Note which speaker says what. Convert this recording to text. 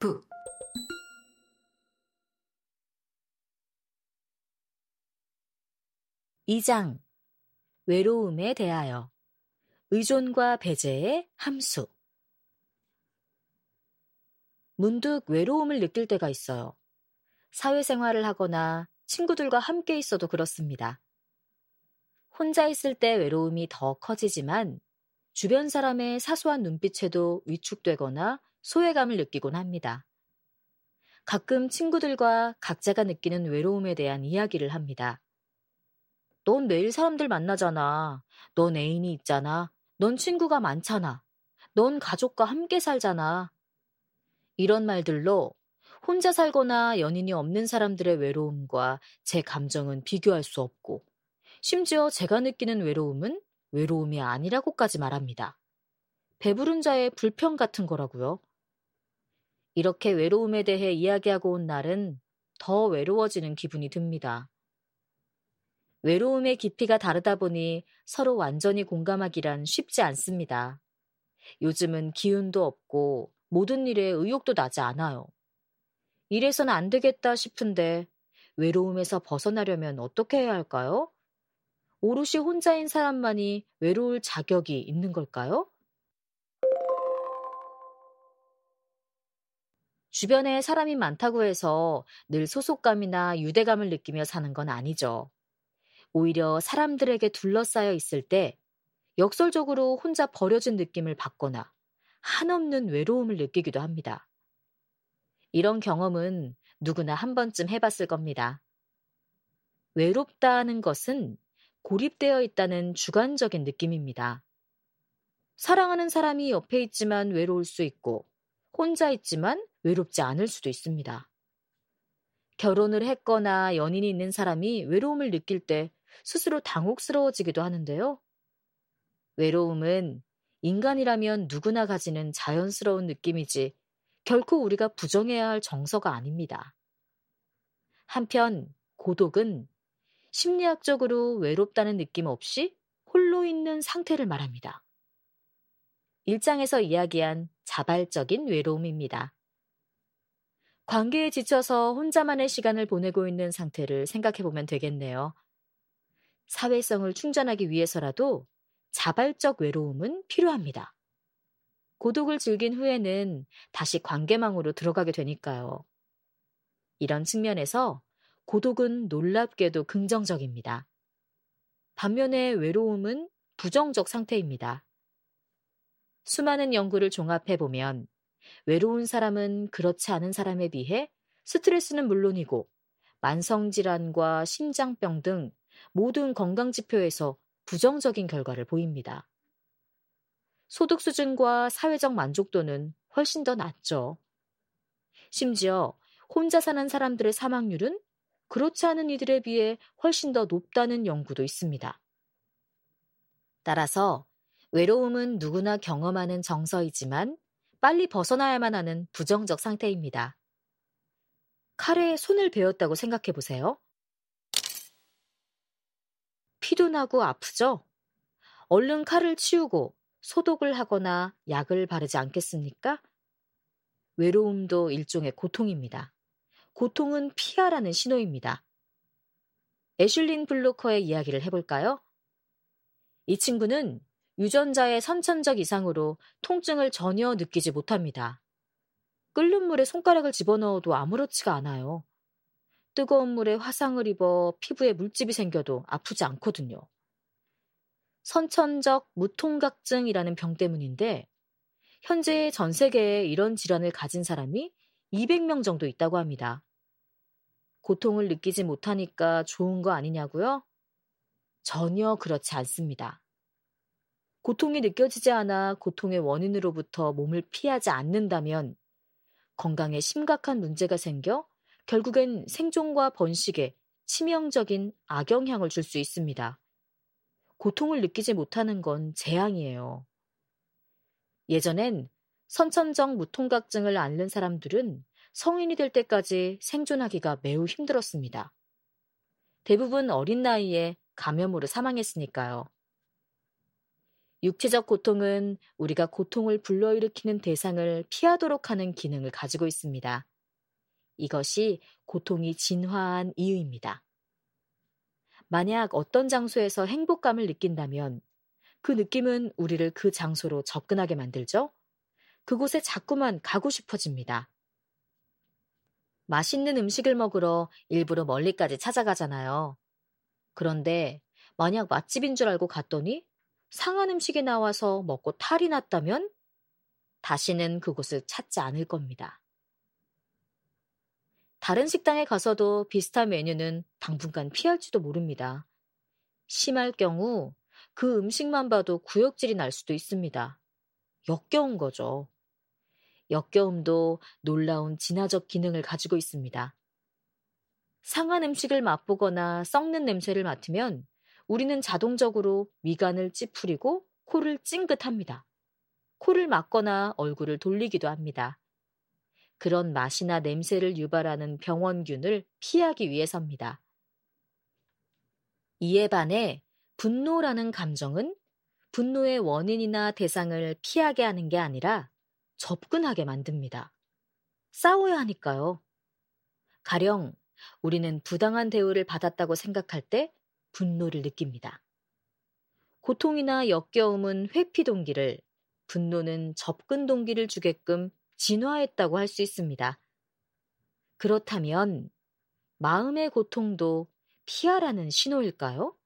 Speaker 1: 북
Speaker 2: 이장 외로움에 대하여 의존과 배제의 함수 문득 외로움을 느낄 때가 있어요. 사회생활을 하거나 친구들과 함께 있어도 그렇습니다. 혼자 있을 때 외로움이 더 커지지만 주변 사람의 사소한 눈빛에도 위축되거나 소외감을 느끼곤 합니다. 가끔 친구들과 각자가 느끼는 외로움에 대한 이야기를 합니다. 넌 매일 사람들 만나잖아. 넌 애인이 있잖아. 넌 친구가 많잖아. 넌 가족과 함께 살잖아. 이런 말들로 혼자 살거나 연인이 없는 사람들의 외로움과 제 감정은 비교할 수 없고, 심지어 제가 느끼는 외로움은 외로움이 아니라고까지 말합니다. 배부른 자의 불평 같은 거라고요. 이렇게 외로움에 대해 이야기하고 온 날은 더 외로워지는 기분이 듭니다. 외로움의 깊이가 다르다 보니 서로 완전히 공감하기란 쉽지 않습니다. 요즘은 기운도 없고 모든 일에 의욕도 나지 않아요. 이래선 안 되겠다 싶은데 외로움에서 벗어나려면 어떻게 해야 할까요? 오롯이 혼자인 사람만이 외로울 자격이 있는 걸까요? 주변에 사람이 많다고 해서 늘 소속감이나 유대감을 느끼며 사는 건 아니죠. 오히려 사람들에게 둘러싸여 있을 때 역설적으로 혼자 버려진 느낌을 받거나 한없는 외로움을 느끼기도 합니다. 이런 경험은 누구나 한 번쯤 해봤을 겁니다. 외롭다는 것은 고립되어 있다는 주관적인 느낌입니다. 사랑하는 사람이 옆에 있지만 외로울 수 있고, 혼자 있지만 외롭지 않을 수도 있습니다. 결혼을 했거나 연인이 있는 사람이 외로움을 느낄 때 스스로 당혹스러워지기도 하는데요. 외로움은 인간이라면 누구나 가지는 자연스러운 느낌이지 결코 우리가 부정해야 할 정서가 아닙니다. 한편 고독은 심리학적으로 외롭다는 느낌 없이 홀로 있는 상태를 말합니다. 일장에서 이야기한 자발적인 외로움입니다. 관계에 지쳐서 혼자만의 시간을 보내고 있는 상태를 생각해 보면 되겠네요. 사회성을 충전하기 위해서라도 자발적 외로움은 필요합니다. 고독을 즐긴 후에는 다시 관계망으로 들어가게 되니까요. 이런 측면에서 고독은 놀랍게도 긍정적입니다. 반면에 외로움은 부정적 상태입니다. 수많은 연구를 종합해 보면 외로운 사람은 그렇지 않은 사람에 비해 스트레스는 물론이고 만성질환과 심장병 등 모든 건강지표에서 부정적인 결과를 보입니다. 소득 수준과 사회적 만족도는 훨씬 더 낮죠. 심지어 혼자 사는 사람들의 사망률은 그렇지 않은 이들에 비해 훨씬 더 높다는 연구도 있습니다. 따라서 외로움은 누구나 경험하는 정서이지만 빨리 벗어나야만 하는 부정적 상태입니다. 칼에 손을 베었다고 생각해 보세요. 피도 나고 아프죠? 얼른 칼을 치우고 소독을 하거나 약을 바르지 않겠습니까? 외로움도 일종의 고통입니다. 고통은 피하라는 신호입니다. 애슐린 블로커의 이야기를 해볼까요? 이 친구는 유전자의 선천적 이상으로 통증을 전혀 느끼지 못합니다. 끓는 물에 손가락을 집어넣어도 아무렇지가 않아요. 뜨거운 물에 화상을 입어 피부에 물집이 생겨도 아프지 않거든요. 선천적 무통각증이라는 병 때문인데 현재 전 세계에 이런 질환을 가진 사람이 200명 정도 있다고 합니다. 고통을 느끼지 못하니까 좋은 거 아니냐고요? 전혀 그렇지 않습니다. 고통이 느껴지지 않아 고통의 원인으로부터 몸을 피하지 않는다면 건강에 심각한 문제가 생겨 결국엔 생존과 번식에 치명적인 악영향을 줄 수 있습니다. 고통을 느끼지 못하는 건 재앙이에요. 예전엔 선천적 무통각증을 앓는 사람들은 성인이 될 때까지 생존하기가 매우 힘들었습니다. 대부분 어린 나이에 감염으로 사망했으니까요. 육체적 고통은 우리가 고통을 불러일으키는 대상을 피하도록 하는 기능을 가지고 있습니다. 이것이 고통이 진화한 이유입니다. 만약 어떤 장소에서 행복감을 느낀다면 그 느낌은 우리를 그 장소로 접근하게 만들죠? 그곳에 자꾸만 가고 싶어집니다. 맛있는 음식을 먹으러 일부러 멀리까지 찾아가잖아요. 그런데 만약 맛집인 줄 알고 갔더니 상한 음식이 나와서 먹고 탈이 났다면 다시는 그곳을 찾지 않을 겁니다. 다른 식당에 가서도 비슷한 메뉴는 당분간 피할지도 모릅니다. 심할 경우 그 음식만 봐도 구역질이 날 수도 있습니다. 역겨운 거죠. 역겨움도 놀라운 진화적 기능을 가지고 있습니다. 상한 음식을 맛보거나 썩는 냄새를 맡으면 우리는 자동적으로 위관을 찌푸리고 코를 찡긋합니다. 코를 막거나 얼굴을 돌리기도 합니다. 그런 맛이나 냄새를 유발하는 병원균을 피하기 위해서입니다. 이에 반해 분노라는 감정은 분노의 원인이나 대상을 피하게 하는 게 아니라 접근하게 만듭니다. 싸워야 하니까요. 가령 우리는 부당한 대우를 받았다고 생각할 때 분노를 느낍니다. 고통이나 역겨움은 회피 동기를, 분노는 접근 동기를 주게끔 진화했다고 할 수 있습니다. 그렇다면 마음의 고통도 피하라는 신호일까요?